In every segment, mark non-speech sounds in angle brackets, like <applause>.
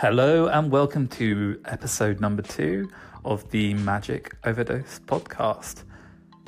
Hello, and welcome to episode number two of the Magic Overdose podcast.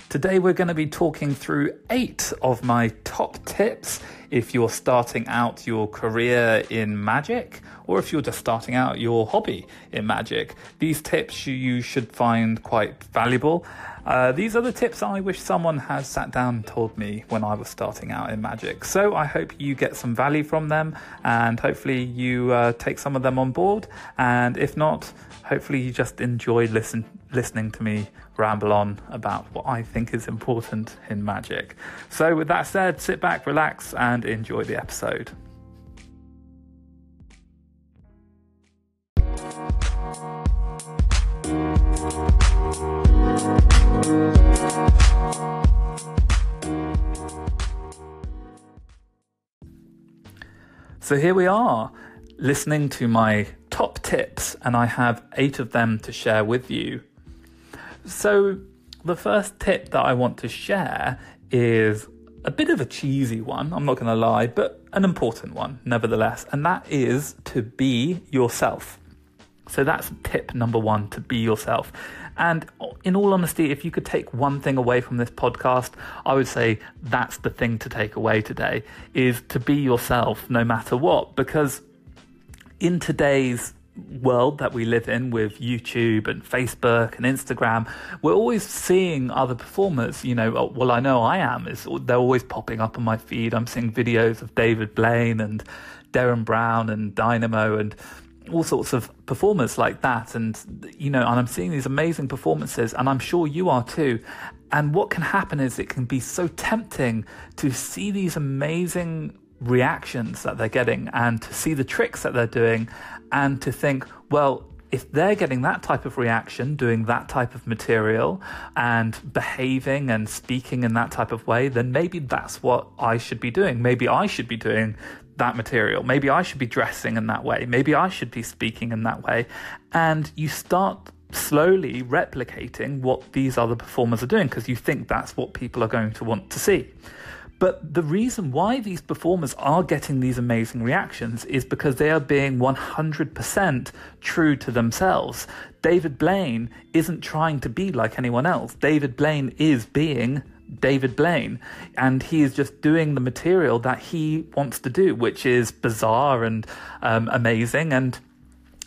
Today, we're going to be talking through eight of my top tips if you're starting out your career in magic or if you're just starting out your hobby in magic. These tips you should find quite valuable. Uh, these are the tips I wish someone had sat down and told me when I was starting out in magic. So I hope you get some value from them and hopefully you uh, take some of them on board. And if not, hopefully you just enjoy listen, listening to me ramble on about what I think is important in magic. So, with that said, sit back, relax, and enjoy the episode. So here we are, listening to my top tips, and I have eight of them to share with you. So, the first tip that I want to share is a bit of a cheesy one, I'm not going to lie, but an important one nevertheless, and that is to be yourself. So that's tip number one to be yourself. And in all honesty, if you could take one thing away from this podcast, I would say that's the thing to take away today is to be yourself no matter what. Because in today's world that we live in with YouTube and Facebook and Instagram, we're always seeing other performers. You know, uh, well, I know I am. Is they're always popping up on my feed. I'm seeing videos of David Blaine and Derren Brown and Dynamo and all sorts of performers like that and you know and i'm seeing these amazing performances and i'm sure you are too and what can happen is it can be so tempting to see these amazing reactions that they're getting and to see the tricks that they're doing and to think well if they're getting that type of reaction, doing that type of material, and behaving and speaking in that type of way, then maybe that's what I should be doing. Maybe I should be doing that material. Maybe I should be dressing in that way. Maybe I should be speaking in that way. And you start slowly replicating what these other performers are doing because you think that's what people are going to want to see. But the reason why these performers are getting these amazing reactions is because they are being 100% true to themselves. David Blaine isn't trying to be like anyone else. David Blaine is being David Blaine, and he is just doing the material that he wants to do, which is bizarre and um, amazing, and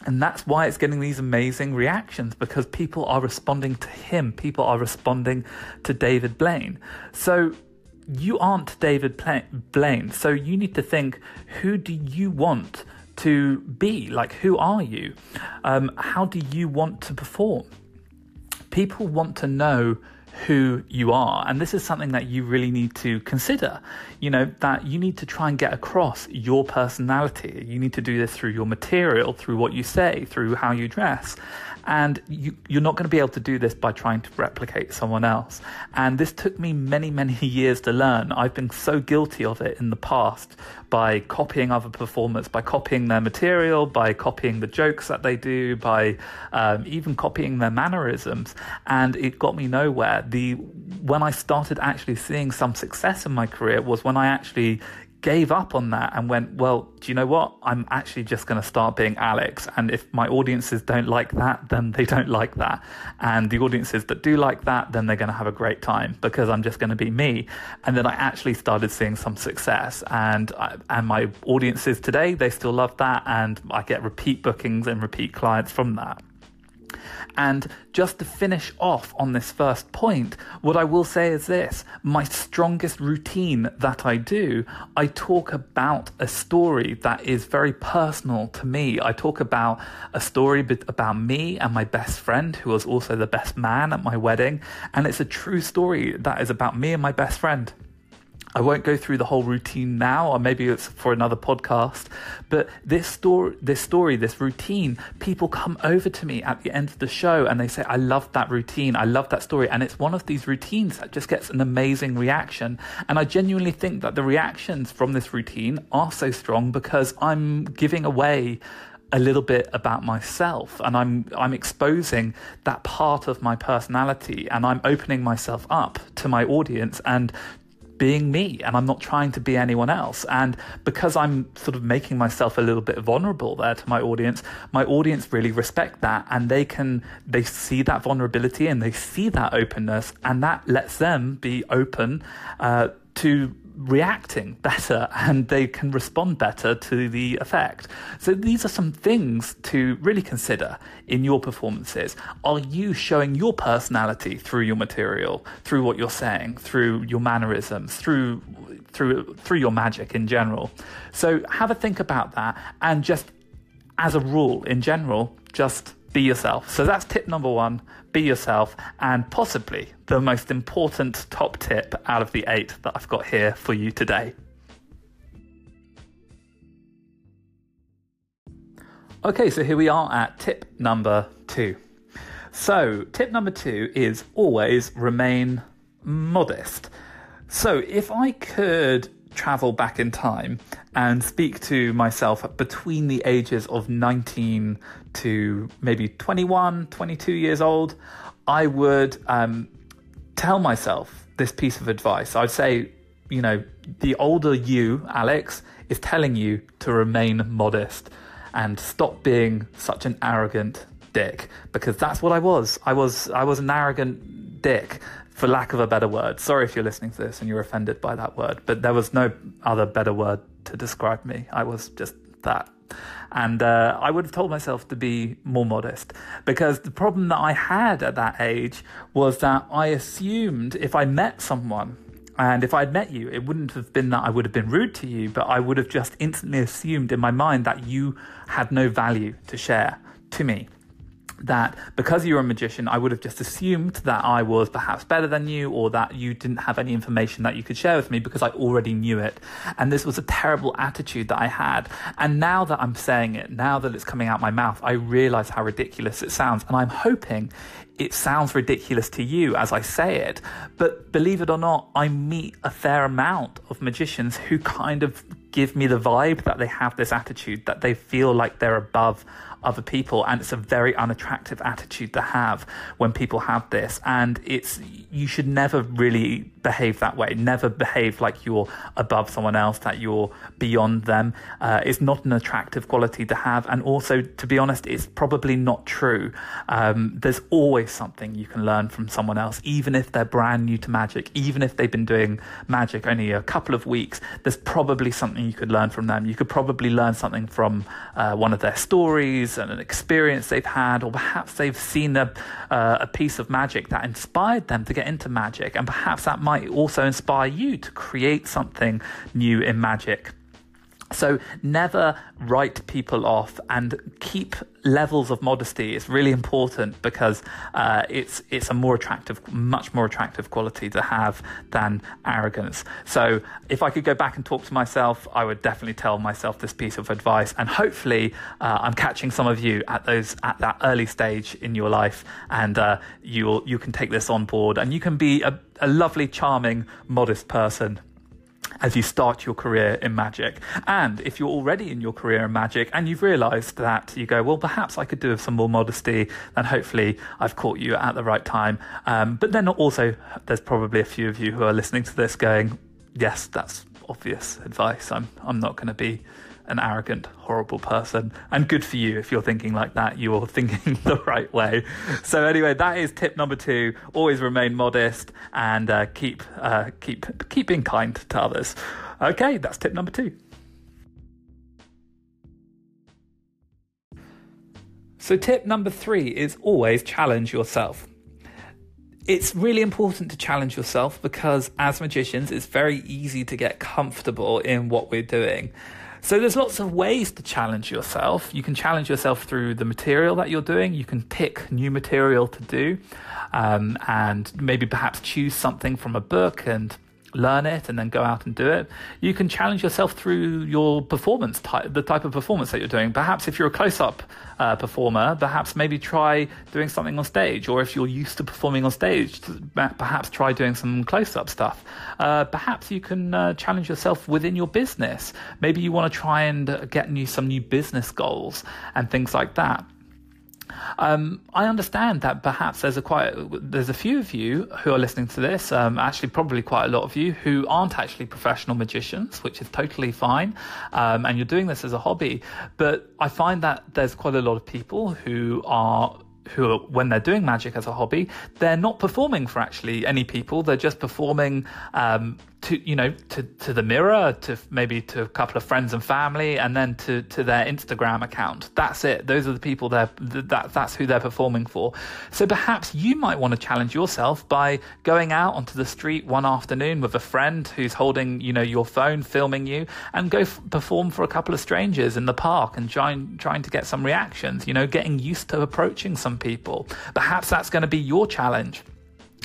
and that's why it's getting these amazing reactions because people are responding to him, people are responding to David Blaine. So you aren't David Blaine, so you need to think who do you want to be? Like, who are you? Um, how do you want to perform? People want to know who you are. And this is something that you really need to consider. You know, that you need to try and get across your personality. You need to do this through your material, through what you say, through how you dress. And you, you're not going to be able to do this by trying to replicate someone else. And this took me many, many <laughs> years to learn. I've been so guilty of it in the past by copying other performers, by copying their material, by copying the jokes that they do, by um, even copying their mannerisms. And it got me nowhere. The when I started actually seeing some success in my career was when I actually gave up on that and went, well, do you know what? I'm actually just going to start being Alex. And if my audiences don't like that, then they don't like that. And the audiences that do like that, then they're going to have a great time because I'm just going to be me. And then I actually started seeing some success. And I, and my audiences today, they still love that. And I get repeat bookings and repeat clients from that. And just to finish off on this first point, what I will say is this my strongest routine that I do, I talk about a story that is very personal to me. I talk about a story about me and my best friend, who was also the best man at my wedding. And it's a true story that is about me and my best friend. I won't go through the whole routine now, or maybe it's for another podcast. But this story, this story, this routine, people come over to me at the end of the show and they say, "I love that routine. I love that story." And it's one of these routines that just gets an amazing reaction. And I genuinely think that the reactions from this routine are so strong because I'm giving away a little bit about myself and I'm I'm exposing that part of my personality and I'm opening myself up to my audience and being me and I'm not trying to be anyone else. And because I'm sort of making myself a little bit vulnerable there to my audience, my audience really respect that and they can, they see that vulnerability and they see that openness and that lets them be open uh, to reacting better <laughs> and they can respond better to the effect. So these are some things to really consider in your performances. Are you showing your personality through your material, through what you're saying, through your mannerisms, through through through your magic in general? So have a think about that and just as a rule in general, just be yourself. So that's tip number one be yourself, and possibly the most important top tip out of the eight that I've got here for you today. Okay, so here we are at tip number two. So, tip number two is always remain modest. So, if I could travel back in time and speak to myself between the ages of 19 to maybe 21, 22 years old, I would um, tell myself this piece of advice. I'd say, you know, the older you, Alex, is telling you to remain modest and stop being such an arrogant dick because that's what I was. I was I was an arrogant dick for lack of a better word. Sorry if you're listening to this and you're offended by that word, but there was no other better word to describe me. I was just that. And uh, I would have told myself to be more modest because the problem that I had at that age was that I assumed if I met someone and if I'd met you, it wouldn't have been that I would have been rude to you, but I would have just instantly assumed in my mind that you had no value to share to me that because you're a magician, I would have just assumed that I was perhaps better than you or that you didn't have any information that you could share with me because I already knew it. And this was a terrible attitude that I had. And now that I'm saying it, now that it's coming out my mouth, I realize how ridiculous it sounds. And I'm hoping it sounds ridiculous to you as I say it. But believe it or not, I meet a fair amount of magicians who kind of give me the vibe that they have this attitude, that they feel like they're above other people and it's a very unattractive attitude to have when people have this. And it's you should never really behave that way. Never behave like you're above someone else that you're beyond them. Uh, it's not an attractive quality to have. And also to be honest it's probably not true. Um, there's always something you can learn from someone else. Even if they're brand new to magic even if they've been doing magic only a couple of weeks there's probably something you could learn from them. You could probably learn something from uh, one of their stories and an experience they've had, or perhaps they've seen a, uh, a piece of magic that inspired them to get into magic, and perhaps that might also inspire you to create something new in magic. So never write people off and keep levels of modesty. It's really important because uh, it's it's a more attractive, much more attractive quality to have than arrogance. So if I could go back and talk to myself, I would definitely tell myself this piece of advice, and hopefully uh, I'm catching some of you at those at that early stage in your life, and uh, you you can take this on board, and you can be a, a lovely, charming, modest person as you start your career in magic. And if you're already in your career in magic and you've realized that you go, well, perhaps I could do with some more modesty, then hopefully I've caught you at the right time. Um, but then also, there's probably a few of you who are listening to this going, yes, that's obvious advice. I'm, I'm not going to be an arrogant, horrible person. And good for you if you're thinking like that, you're <laughs> thinking the right way. So anyway, that is tip number two. Always remain modest and uh, keep uh, keep keep being kind to others. Okay, that's tip number two. So tip number three is always challenge yourself it's really important to challenge yourself because as magicians, it's very easy to get comfortable in what we're doing. So there's lots of ways to challenge yourself. You can challenge yourself through the material that you're doing. You can pick new material to do, um, and maybe perhaps choose something from a book and learn it and then go out and do it. You can challenge yourself through your performance type, the type of performance that you're doing. Perhaps if you're a close-up uh, performer, perhaps maybe try doing something on stage, or if you're used to performing on stage, perhaps try doing some close-up stuff. Uh, perhaps you can uh, challenge yourself within your business. Maybe you want to try and get new some new business goals and things like that. Um, I understand that perhaps there's a quite there's a few of you who are listening to this, um, actually probably quite a lot of you who aren't actually professional magicians, which is totally fine, um, and you're doing this as a hobby. But I find that there's quite a lot of people who are who, when they're doing magic as a hobby, they're not performing for actually any people. They're just performing um, to, you know, to, to the mirror, to maybe to a couple of friends and family, and then to, to their Instagram account. That's it. Those are the people they're, that, that's who they're performing for. So perhaps you might want to challenge yourself by going out onto the street one afternoon with a friend who's holding, you know, your phone, filming you, and go f- perform for a couple of strangers in the park and trying, trying to get some reactions, you know, getting used to approaching some people. Perhaps that's going to be your challenge.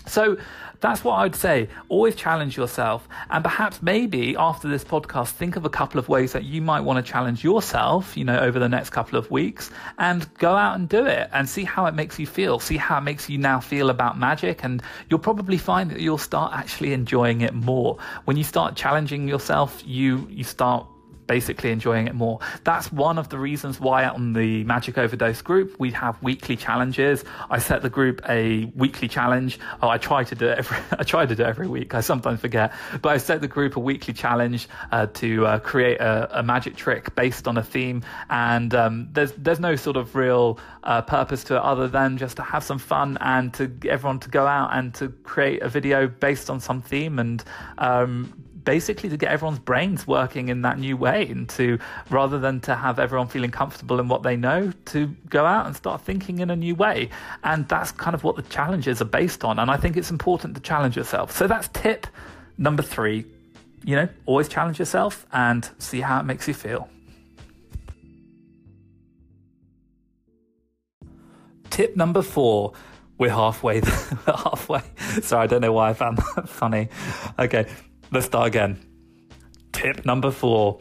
So that's what I'd say. Always challenge yourself. And perhaps maybe after this podcast, think of a couple of ways that you might want to challenge yourself, you know, over the next couple of weeks and go out and do it and see how it makes you feel. See how it makes you now feel about magic. And you'll probably find that you'll start actually enjoying it more. When you start challenging yourself, you, you start basically enjoying it more. That's one of the reasons why on the Magic Overdose group we have weekly challenges. I set the group a weekly challenge. Oh, I try to do it every. <laughs> I try to do it every week. I sometimes forget, but I set the group a weekly challenge uh, to uh, create a, a, magic trick based on a theme. And um, there's there's no sort of real uh, purpose to it other than just to have some fun and to everyone to go out and to create a video based on some theme and um, basically to get everyone's brains working in that new way and to rather than to have everyone feeling comfortable in what they know to go out and start thinking in a new way. And that's kind of what the challenges are based on. And i think it's important to challenge yourself. So that's tip number three. You know always challenge yourself and see how it makes you feel. Tip number four. We're halfway <laughs> halfway. Sorry i don't know why i found that <laughs> funny. Okay Let's start again. Tip number four.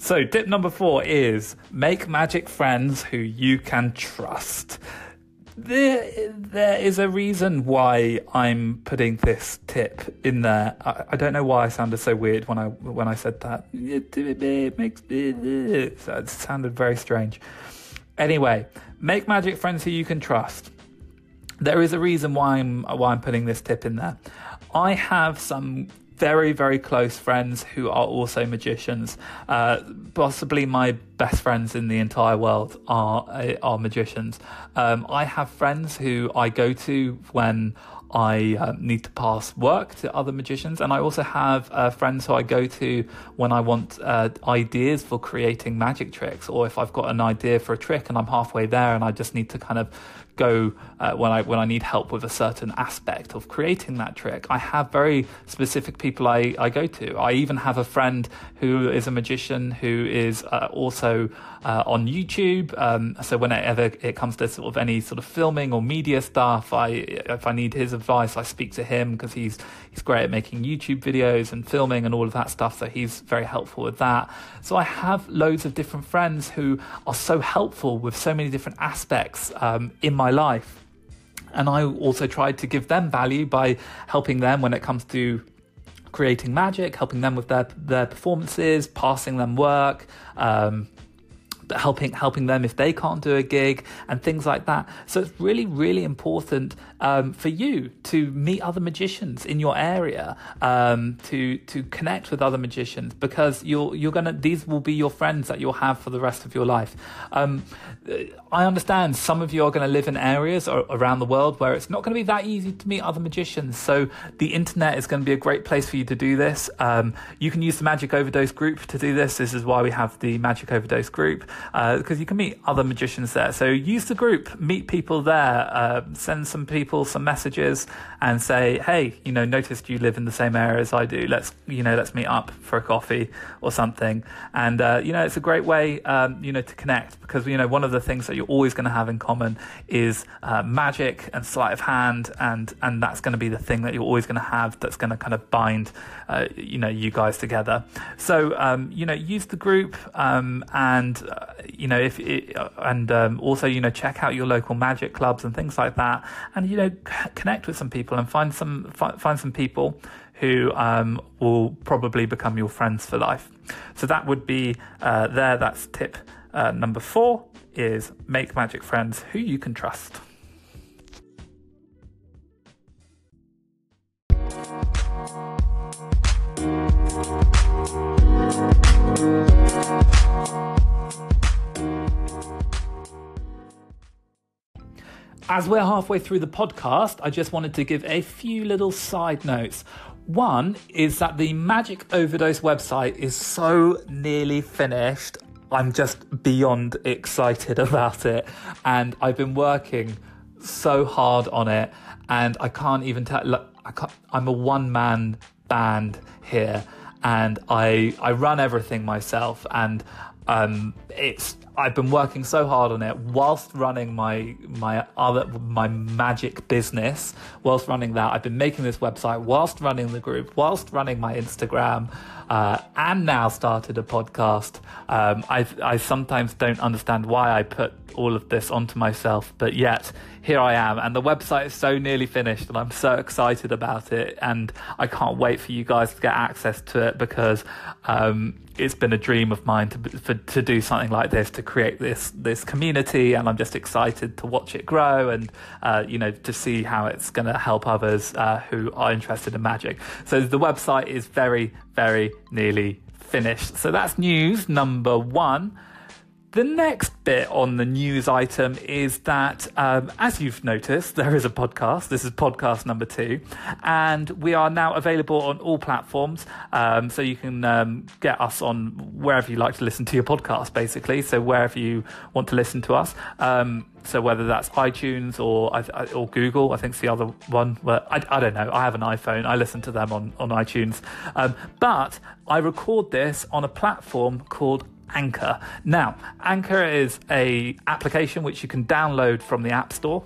So, tip number four is make magic friends who you can trust. There, there is a reason why I'm putting this tip in there. I, I don't know why I sounded so weird when I when I said that. It, makes it sounded very strange. Anyway, make magic friends who you can trust. There is a reason why I'm why I'm putting this tip in there. I have some very, very close friends who are also magicians. Uh, possibly my best friends in the entire world are are magicians. Um, I have friends who I go to when I uh, need to pass work to other magicians, and I also have uh, friends who I go to when I want uh, ideas for creating magic tricks, or if I've got an idea for a trick and I'm halfway there and I just need to kind of go uh, when I when I need help with a certain aspect of creating that trick. I have very specific people I, I go to. I even have a friend who is a magician who is uh, also uh, on YouTube. Um, so whenever it comes to sort of any sort of filming or media stuff, I if I need his advice, I speak to him because he's he's great at making YouTube videos and filming and all of that stuff. So he's very helpful with that. So I have loads of different friends who are so helpful with so many different aspects um, in my life. And I also try to give them value by helping them when it comes to creating magic, helping them with their their performances, passing them work, um, helping helping them if they can't do a gig and things like that. So it's really really important um, for you to meet other magicians in your area, um, to to connect with other magicians because you're you're gonna these will be your friends that you'll have for the rest of your life. Um, I understand some of you are going to live in areas around the world where it's not going to be that easy to meet other magicians. So the internet is going to be a great place for you to do this. Um, you can use the Magic Overdose group to do this. This is why we have the Magic Overdose group because uh, you can meet other magicians there. So use the group, meet people there, uh, send some people some messages, and say, hey, you know, noticed you live in the same area as I do. Let's you know, let's meet up for a coffee or something. And uh, you know, it's a great way, um, you know, to connect because you know one of the things that you're always going to have in common is uh, magic and sleight of hand, and and that's going to be the thing that you're always going to have that's going to kind of bind, uh, you know, you guys together. So um, you know, use the group, um, and uh, you know, if it, and um, also you know, check out your local magic clubs and things like that, and you know, c- connect with some people and find some find some people who um, will probably become your friends for life. So that would be uh, there. That's tip uh, number four is make magic friends who you can trust. As we're halfway through the podcast, I just wanted to give a few little side notes. One is that the Magic Overdose website is so nearly finished. I'm just beyond excited <laughs> about it. And I've been working so hard on it. And I can't even tell, look, I I'm a one man band here. And I, I run everything myself. And um, it's I've been working so hard on it whilst running my my other my magic business. Whilst running that, I've been making this website whilst running the group, whilst running my Instagram, uh, and now started a podcast. Um, I sometimes don't understand why I put all of this onto myself, but yet here I am, and the website is so nearly finished, and I'm so excited about it, and I can't wait for you guys to get access to it because um, it's been a dream of mine to for, to do something like this to create this this community, and I'm just excited to watch it grow and uh, you know to see how it's going to help others uh, who are interested in magic. So the website is very very nearly finished. So that's news number one. The next bit on the news item is that, um, as you've noticed, <laughs> there is a podcast. This is podcast number two, and we are now available on all platforms. Um, so you can um, get us on wherever you like to listen to your podcast, basically. So wherever you want to listen to us. Um, so whether that's iTunes or or Google, I think it's the other one. Well, I, I don't know. I have an iPhone. I listen to them on on iTunes, um, but I record this on a platform called Anchor. Now, Anchor is a application which you can download from the App Store.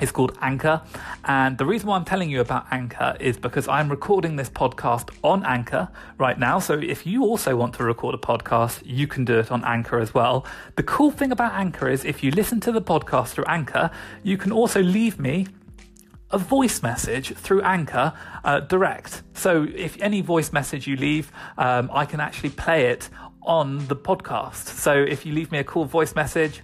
It's called Anchor. And the reason why I'm telling you about Anchor is because I'm recording this podcast on Anchor right now. So if you also want to record a podcast, you can do it on Anchor as well. The cool thing about Anchor is if you listen to the podcast through Anchor, you can also leave me a voice message through Anchor uh, direct. So if any voice message you leave, um, I can actually play it on the podcast. So if you leave me a cool voice message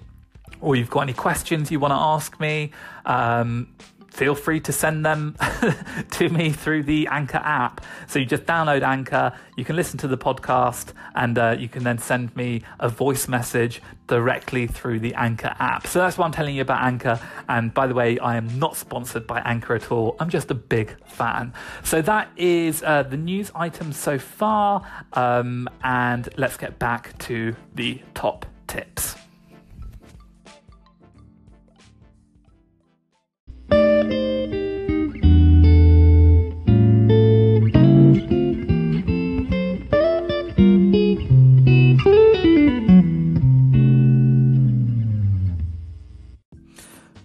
or you've got any questions you want to ask me, um, feel free to send them <laughs> to me through the Anchor app. So you just download Anchor, you can listen to the podcast, and uh, you can then send me a voice message directly through the Anchor app. So that's what I'm telling you about Anchor. And by the way, I am not sponsored by Anchor at all. I'm just a big fan. So that is uh, the news items so far. Um, and let's get back to the top tips.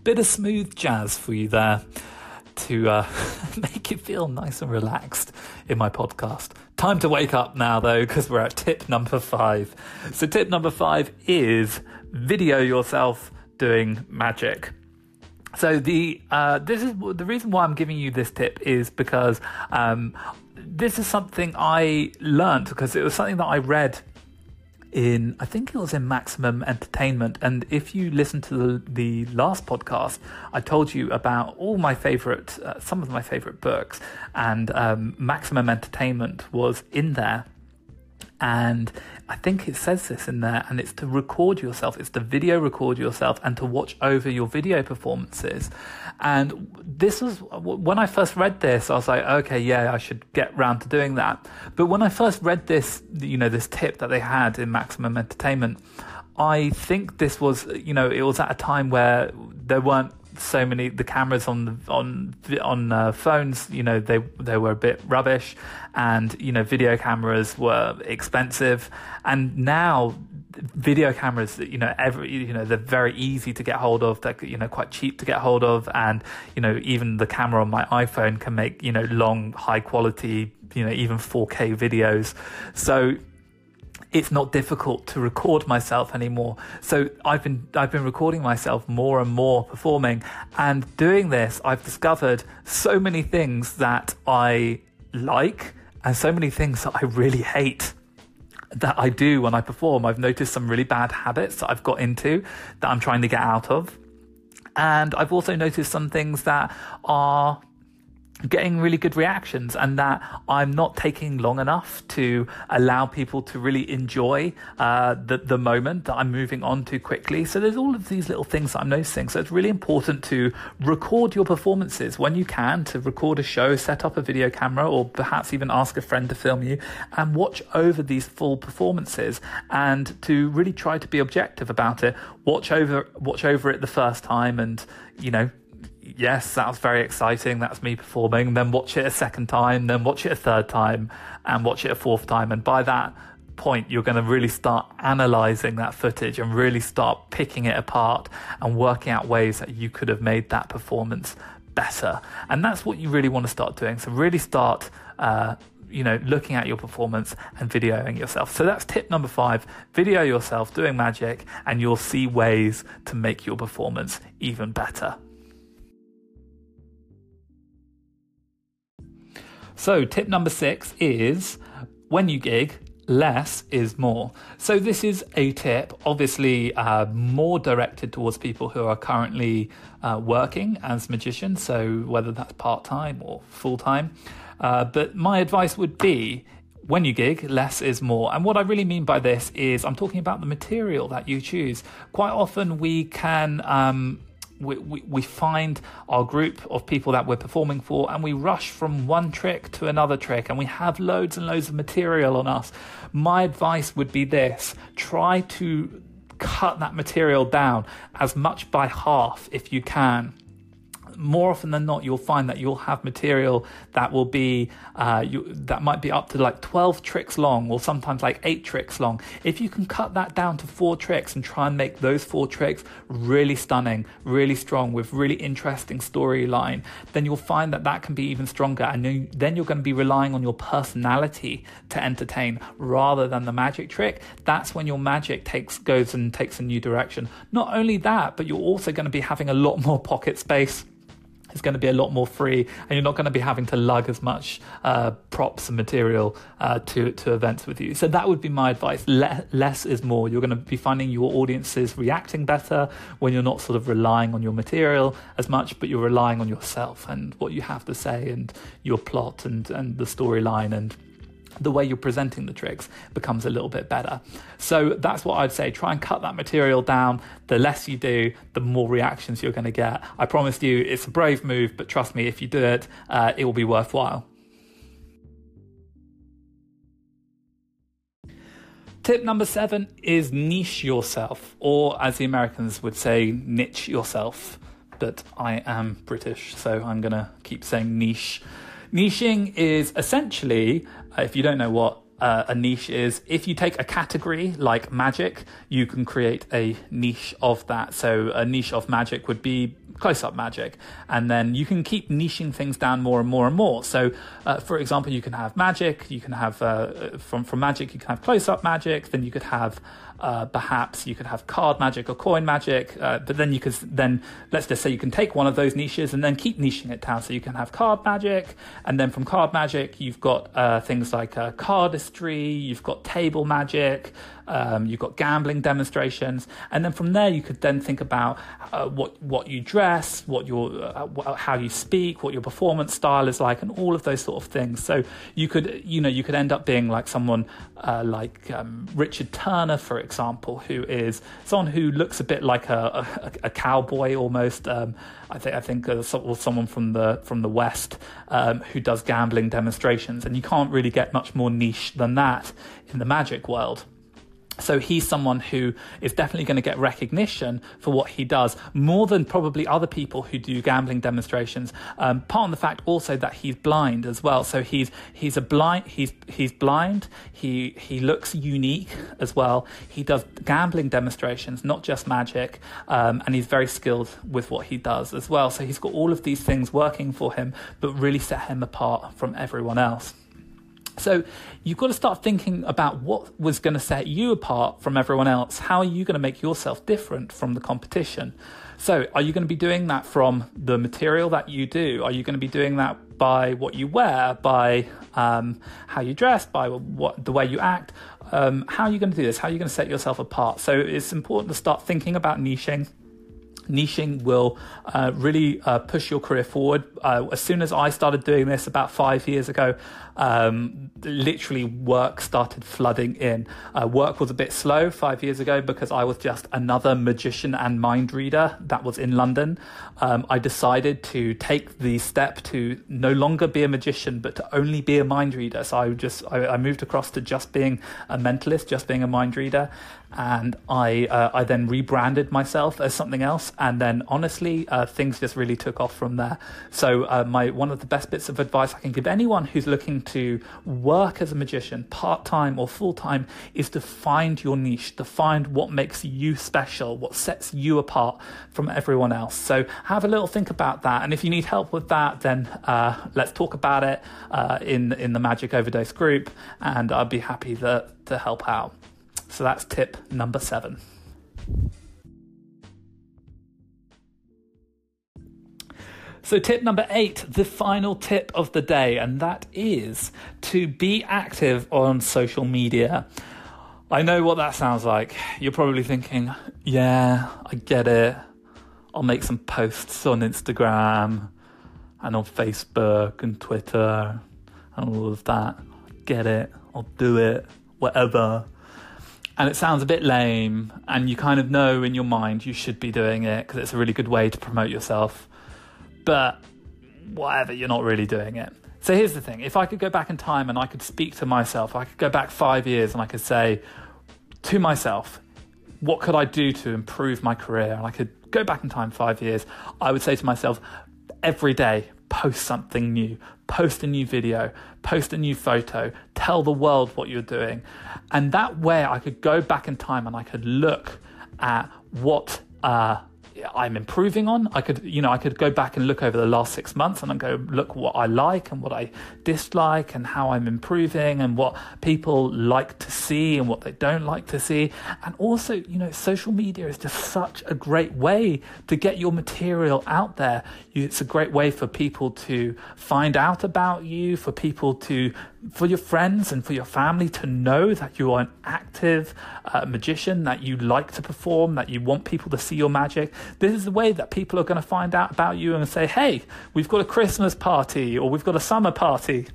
Bit of smooth jazz for you there to uh, <laughs> make you feel nice and relaxed in my podcast. Time to wake up now, though, because we're at tip number five. So, tip number five is video yourself doing magic. So the uh, this is the reason why I'm giving you this tip is because um, this is something I learned because it was something that I read in I think it was in Maximum Entertainment. And if you listen to the, the last podcast, I told you about all my favorite, uh, some of my favorite books, and um, Maximum Entertainment was in there. And I think it says this in there, and it's to record yourself, it's to video record yourself and to watch over your video performances. And this was when I first read this, I was like, okay, yeah, I should get round to doing that. But when I first read this, you know, this tip that they had in Maximum Entertainment, I think this was, you know, it was at a time where there weren't so many the cameras on the, on on uh, phones you know they they were a bit rubbish and you know video cameras were expensive. And now video cameras you know every you know they're very easy to get hold of. They're you know quite cheap to get hold of. And you know even the camera on my iphone can make you know long high quality you know even 4k videos. So it's not difficult to record myself anymore. So I've been I've been recording myself more and more performing and doing this I've discovered so many things that I like and so many things that I really hate. that I do when I perform. I've noticed some really bad habits that I've got into that I'm trying to get out of. And I've also noticed some things that are getting really good reactions and that I'm not taking long enough to allow people to really enjoy uh, the, the moment that I'm moving on too quickly. So there's all of these little things that I'm noticing. So it's really important to record your performances when you can, to record a show, set up a video camera, or perhaps even ask a friend to film you and watch over these full performances and to really try to be objective about it. Watch over, watch over it the first time and, you know, yes, that was very exciting. That's me performing. Then watch it a second time, then watch it a third time, and watch it a fourth time. And by that point, you're going to really start analyzing that footage and really start picking it apart and working out ways that you could have made that performance better. And that's what you really want to start doing. So, really start. Uh, you know, looking at your performance and videoing yourself. So that's tip number five video yourself doing magic, and you'll see ways to make your performance even better. So, tip number six is when you gig, less is more. So, this is a tip, obviously, uh, more directed towards people who are currently uh, working as magicians, so whether that's part time or full time. Uh, but my advice would be when you gig, less is more. And what I really mean by this is I'm talking about the material that you choose. Quite often we can. Um, we, we, we find our group of people that we're performing for and we rush from one trick to another trick and we have loads and loads of material on us. My advice would be this try to cut that material down as much by half if you can more often than not, you'll find that you'll have material that will be uh, you, that might be up to like 12 tricks long, or sometimes like eight tricks long. If you can cut that down to four tricks and try and make those four tricks really stunning, really strong, with really interesting storyline, then you'll find that that can be even stronger. And then you're going to be relying on your personality to entertain rather than the magic trick. That's when your magic takes goes and takes a new direction. Not only that, but you're also going to be having a lot more pocket space is going to be a lot more free, and you're not going to be having to lug as much uh, props and material uh, to to events with you. So that would be my advice. Le- less is more. You're going to be finding your audiences reacting better when you're not sort of relying on your material as much, but you're relying on yourself and what you have to say and your plot and and the storyline and the way you're presenting the tricks becomes a little bit better. So that's what I'd say. Try and cut that material down. The less you do, the more reactions you're going to get. I promise you, it's a brave move, but trust me, if you do it, uh, it will be worthwhile. Tip number seven is niche yourself, or as the Americans would say, niche yourself. But I am British, so I'm going to keep saying niche. Niching is essentially, uh, if you don't know what uh, a niche is, if you take a category like magic, you can create a niche of that. So a niche of magic would be close up magic. And then you can keep niching things down more and more and more. So, uh, for example, you can have magic, you can have, uh, from, from magic, you can have close up magic, then you could have uh, perhaps you could have card magic or coin magic, uh, but then you could then let's just say you can take one of those niches and then keep niching it down. So you can have card magic, and then from card magic you've got uh, things like uh, cardistry, you've got table magic, um, you've got gambling demonstrations, and then from there you could then think about uh, what what you dress, what your uh, how you speak, what your performance style is like, and all of those sort of things. So you could you know you could end up being like someone uh, like um, Richard Turner, for example, who is someone who looks a bit like a, a, a cowboy almost. Um, I think I think uh, someone from the from the West um, who does gambling demonstrations, and you can't really get much more niche than that in the magic world. So he's someone who is definitely going to get recognition for what he does more than probably other people who do gambling demonstrations. Um, part of the fact also that he's blind as well. So he's he's a blind he's he's blind. He he looks unique as well. He does gambling demonstrations, not just magic, um, and he's very skilled with what he does as well. So he's got all of these things working for him, but really set him apart from everyone else. So you've got to start thinking about what was going to set you apart from everyone else. How are you going to make yourself different from the competition? So, are you going to be doing that from the material that you do? Are you going to be doing that by what you wear, by um, how you dress, by what the way you act? Um, how are you going to do this? How are you going to set yourself apart? So, it's important to start thinking about niching niching will uh, really uh, push your career forward. Uh, as soon as I started doing this about five years ago, um, literally work started flooding in. Uh, work was a bit slow five years ago because I was just another magician and mind reader that was in London. Um, I decided to take the step to no longer be a magician but to only be a mind reader. So I just I, I moved across to just being a mentalist, just being a mind reader, and I uh, I then rebranded myself as something else, and then honestly, uh, things just really took off from there. So uh, my one of the best bits of advice I can give anyone who's looking to work as a magician, part time or full time, is to find your niche, to find what makes you special, what sets you apart from everyone else. So have a little think about that, and if you need help with that, then uh, let's talk about it uh, in in the Magic Overdose group, and I'd be happy to to help out. So that's tip number seven. So, tip number eight, the final tip of the day, and that is to be active on social media. I know what that sounds like. You're probably thinking, yeah, I get it. I'll make some posts on Instagram and on Facebook and Twitter and all of that. Get it. I'll do it. Whatever and it sounds a bit lame, and you kind of know in your mind you should be doing it because it's a really good way to promote yourself. But whatever, you're not really doing it. So here's the thing if I could go back in time and I could speak to myself, I could go back five years and I could say to myself, what could I do to improve my career? And I could go back in time five years, I would say to myself, every day, post something new, post a new video, post a new photo, tell the world what you're doing. And that way I could go back in time and I could look at what uh, I'm improving on. I could, you know, I could go back and look over the last six months and then go look what I like and what I dislike and how I'm improving and what people like to see and what they don't like to see. And also, you know, social media is just such a great way to get your material out there. It's a great way for people to find out about you, for people to for your friends and for your family to know that you are an active uh, magician, that you like to perform, that you want people to see your magic. This is the way that people are going to find out about you and say, hey, we've got a Christmas party or we've got a summer party.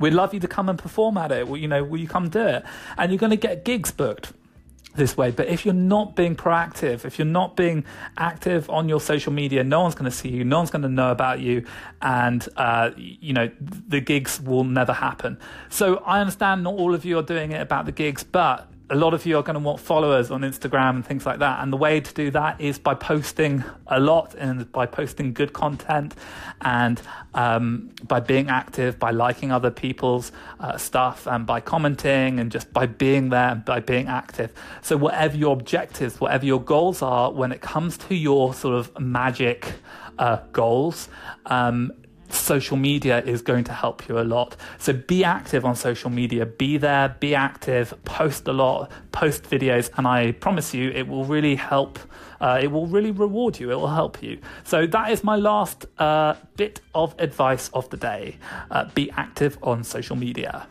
We'd love you to come and perform at it. Well, you know, will you come do it? And you're going to get gigs booked this way. But if you're not being proactive, if you're not being active on your social media, no one's going to see you, no one's going to know about you, and uh, you know the gigs will never happen. So I understand not all of you are doing it about the gigs, but a lot of you are going to want followers on Instagram and things like that. And the way to do that is by posting a lot and by posting good content and um, by being active, by liking other people's uh, stuff and by commenting and just by being there and by being active. So, whatever your objectives, whatever your goals are, when it comes to your sort of magic uh, goals, um, social media is going to help you a lot. So be active on social media, be there, be active, post a lot, post videos, and I promise you it will really help. Uh, it will really reward you, it will help you. So that is my last uh, bit of advice of the day uh, be active on social media.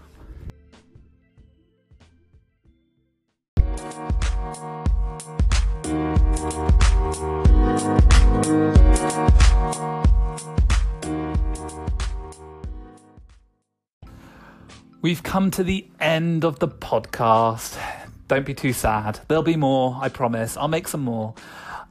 We've come to the end of the podcast. Don't be too sad. There'll be more, I promise. I'll make some more.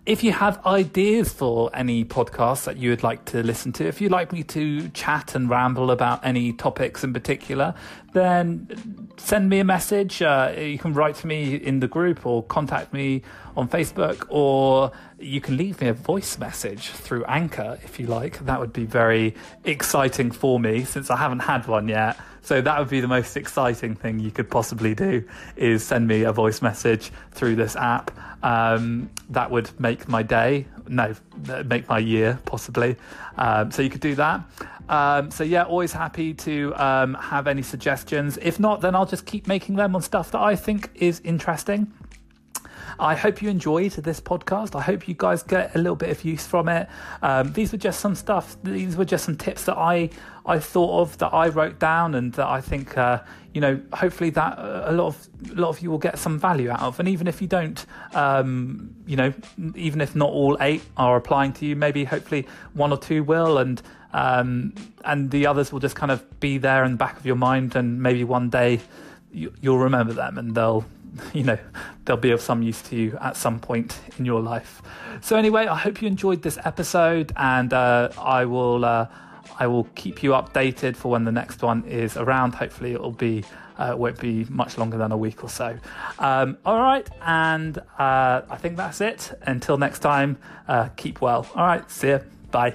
If you have ideas for any podcasts that you would like to listen to, if you'd like me to chat and ramble about any topics in particular, then send me a message. Uh, you can write to me in the group or contact me on Facebook, or you can leave me a voice message through Anchor if you like. That would be very exciting for me since I haven't had one yet. So that would be the most exciting thing you could possibly do is send me a voice message through this app. Um, that would make my day, no, make my year possibly. Um, so you could do that. Um, so yeah, always happy to um, have any suggestions. If not, then I'll just keep making them on stuff that I think is interesting. I hope you enjoyed this podcast. I hope you guys get a little bit of use from it. Um, these were just some stuff. These were just some tips that I I thought of that I wrote down and that I think uh, you know hopefully that uh, a lot of a lot of you will get some value out of. And even if you don't, um, you know, even if not all eight are applying to you, maybe hopefully one or two will and. Um, and the others will just kind of be there in the back of your mind, and maybe one day you, will remember them, and they'll <laughs> you know, they'll be of some use to you at some point in your life. So anyway, I hope you enjoyed this episode, and uh, I will uh, I will keep you updated for when the next one is around. Hopefully, it'll be uh, won't be much longer than a week or so. Um, all right, and uh, I think that's it. Until next time, uh, keep well. All right, see you. Bye.